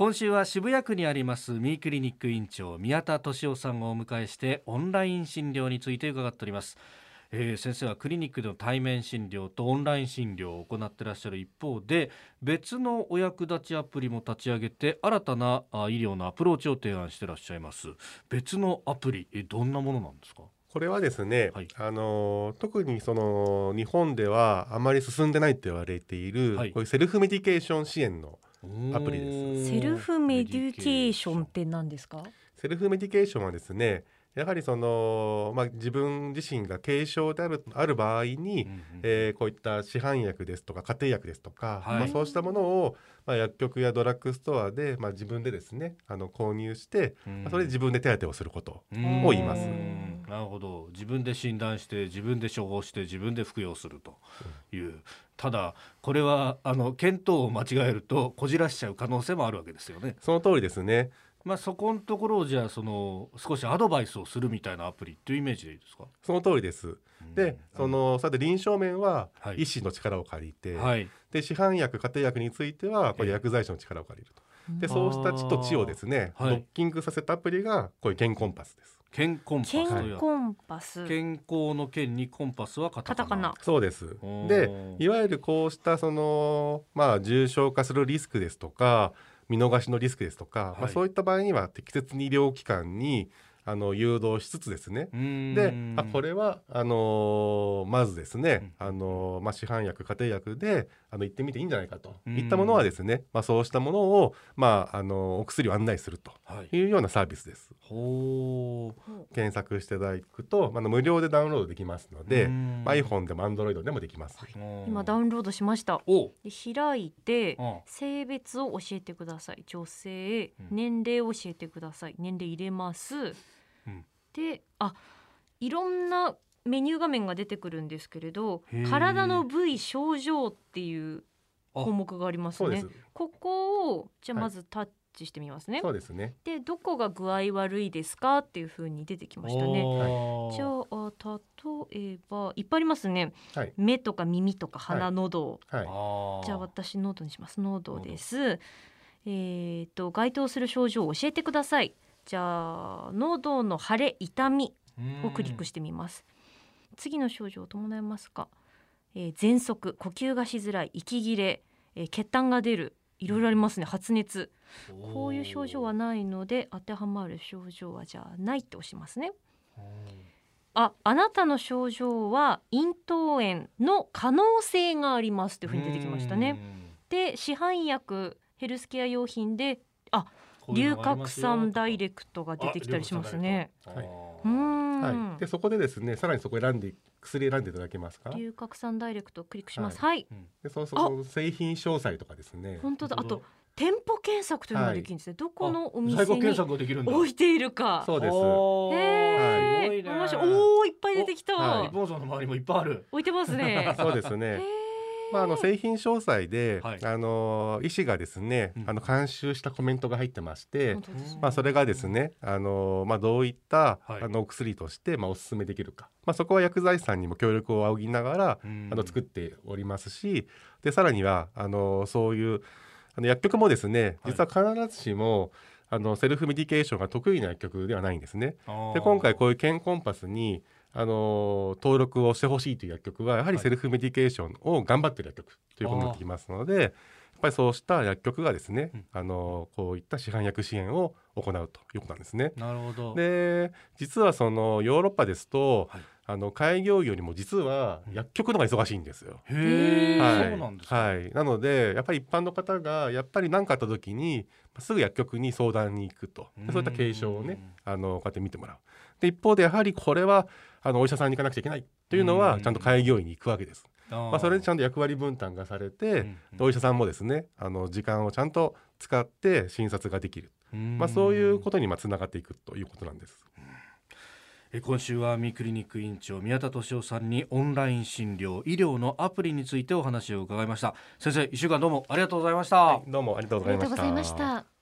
今週は渋谷区にありますミークリニック院長宮田俊夫さんをお迎えしてオンライン診療について伺っております。えー、先生はクリニックでの対面診療とオンライン診療を行ってらっしゃる一方で別のお役立ちアプリも立ち上げて新たな医療のアプローチを提案してらっしゃいます。別のアプリどんなものなんですか？これはですね、はい、あの特にその日本ではあまり進んでないと言われている、はい、こういうセルフメディケーション支援のアプリです。セルフメディケーションって何ですか？セルフメディケーションはですねやはりその、まあ、自分自身が軽症であるある場合に、うんうん、えー、こういった市販薬ですとか家庭薬ですとか、はい、まあ、そうしたものを、まあ、薬局やドラッグストアで、まあ、自分でですねあの購入して、うん、まあ、それで自分で手当てをすることを言います。なるほど。自分で診断して自分で処方して自分で服用するという、うん、ただこれはあの見当を間違えるとこじらしちゃう可能性もあるわけですよね。その通りですねまあ、そこのところをじゃあその少しアドバイスをするみたいなアプリっていうイメージでいいですか？その通りです。でそのさて臨床面は医師の力を借りて、はい、で市販薬家庭薬についてはこれ薬剤師の力を借りると。でそうした地と地をですね、はい、ドッキングさせたアプリがこういう健コンパスです。健コンパス健コンパス。健康の健にコンパスはカタカナ。そうです。でいわゆるこうしたそのまあ重症化するリスクですとか見逃しのリスクですとか、はい、まあ、そういった場合には適切に医療機関にあの誘導しつつですね。であこれはあのー、まずですね、うん、あのー、まあ、市販薬家庭薬であの行ってみていいんじゃないかと。いったものはですね、まあ、そうしたものを、まあ、あのー、お薬を案内するとい。うようなサービスです。はい、検索していただくと、まあ、無料でダウンロードできますので、まあ、iPhone でも Android でもできます。今ダウンロードしました。開いて性別を教えてください。女性年齢を教えてください。年齢入れますであいろんなメニュー画面が出てくるんですけれど体の部位症状っていう項目がありますね。ここをじゃあまずタッチしてみますね、はい、そうですね。でどこが具合悪いですかっていうふうに出てきましたね。じゃあ例えばいっぱいありますね、はい、目とか耳とか鼻喉、はい、じゃあ私喉にします。喉です。えっ、ー、と該当する症状を教えてくださいじゃあ喉の腫れ痛みをクリックしてみます。次の症状を伴いますか、えー、喘息呼吸がしづらい息切れ、えー、血痰が出るいろいろありますね発熱。こういう症状はないので当てはまる症状はじゃあないって押しますね。ああなたの症状は咽頭炎の可能性がありますというふうに出てきましたね。で市販薬ヘルスケア用品であ龍角散ダイレクトが出てきたりしますね。はい、はい、でそこでですねさらにそこ選んで薬選んでいただけますか？龍角散ダイレクトクリックします。はい。はい、でそのその製品詳細とかですね。本当だ。あと店舗検索というのができるんですね。はい、どこのお店に置いているか。そうです。へえ。面白い。おおいっぱい出てきた。はい、リポートの周りもいっぱいある。置いてますね。そうですね。まあ、あの製品詳細で、はい、あの医師がですね、あの監修したコメントが入ってまして、まあ、それがですねあの、まあ、どういった、はい、あのお薬として、まあ、お勧めできるか、まあ、そこは薬剤師さんにも協力を仰ぎながら、あの作っておりますしでさらにはあのそういうあの薬局もですね実は必ずしも、あのセルフメディケーションが得意な薬局ではないんですね。で今回こういう健コンパスにあの登録をしてほしいという薬局はやはりセルフメディケーションを頑張っている薬局ということになってきますので、やっぱりそうした薬局がですね、うん、あのこういった市販薬支援を行うということなんですね。なるほど。で実はそのヨーロッパですと、はい、あの開業医よりも実は薬局の方が忙しいんですよ。へえ、はい、そうなんですはい、なのでやっぱり一般の方がやっぱり何かあった時にすぐ薬局に相談に行くと。そういった軽症をねあのこうやって見てもらう。で一方でやはりこれはあのお医者さんに行かなくちゃいけないというのはちゃんと開業医に行くわけです。まあ、それでちゃんと役割分担がされて、お医者さんもですねあの時間をちゃんと使って診察ができる、まあ、そういうことにまあつながっていくということなんです。今週はミクリニック院長宮田敏夫さんにオンライン診療医療のアプリについてお話を伺いました。先生一週間どうもありがとうございました、はい、どうもありがとうございました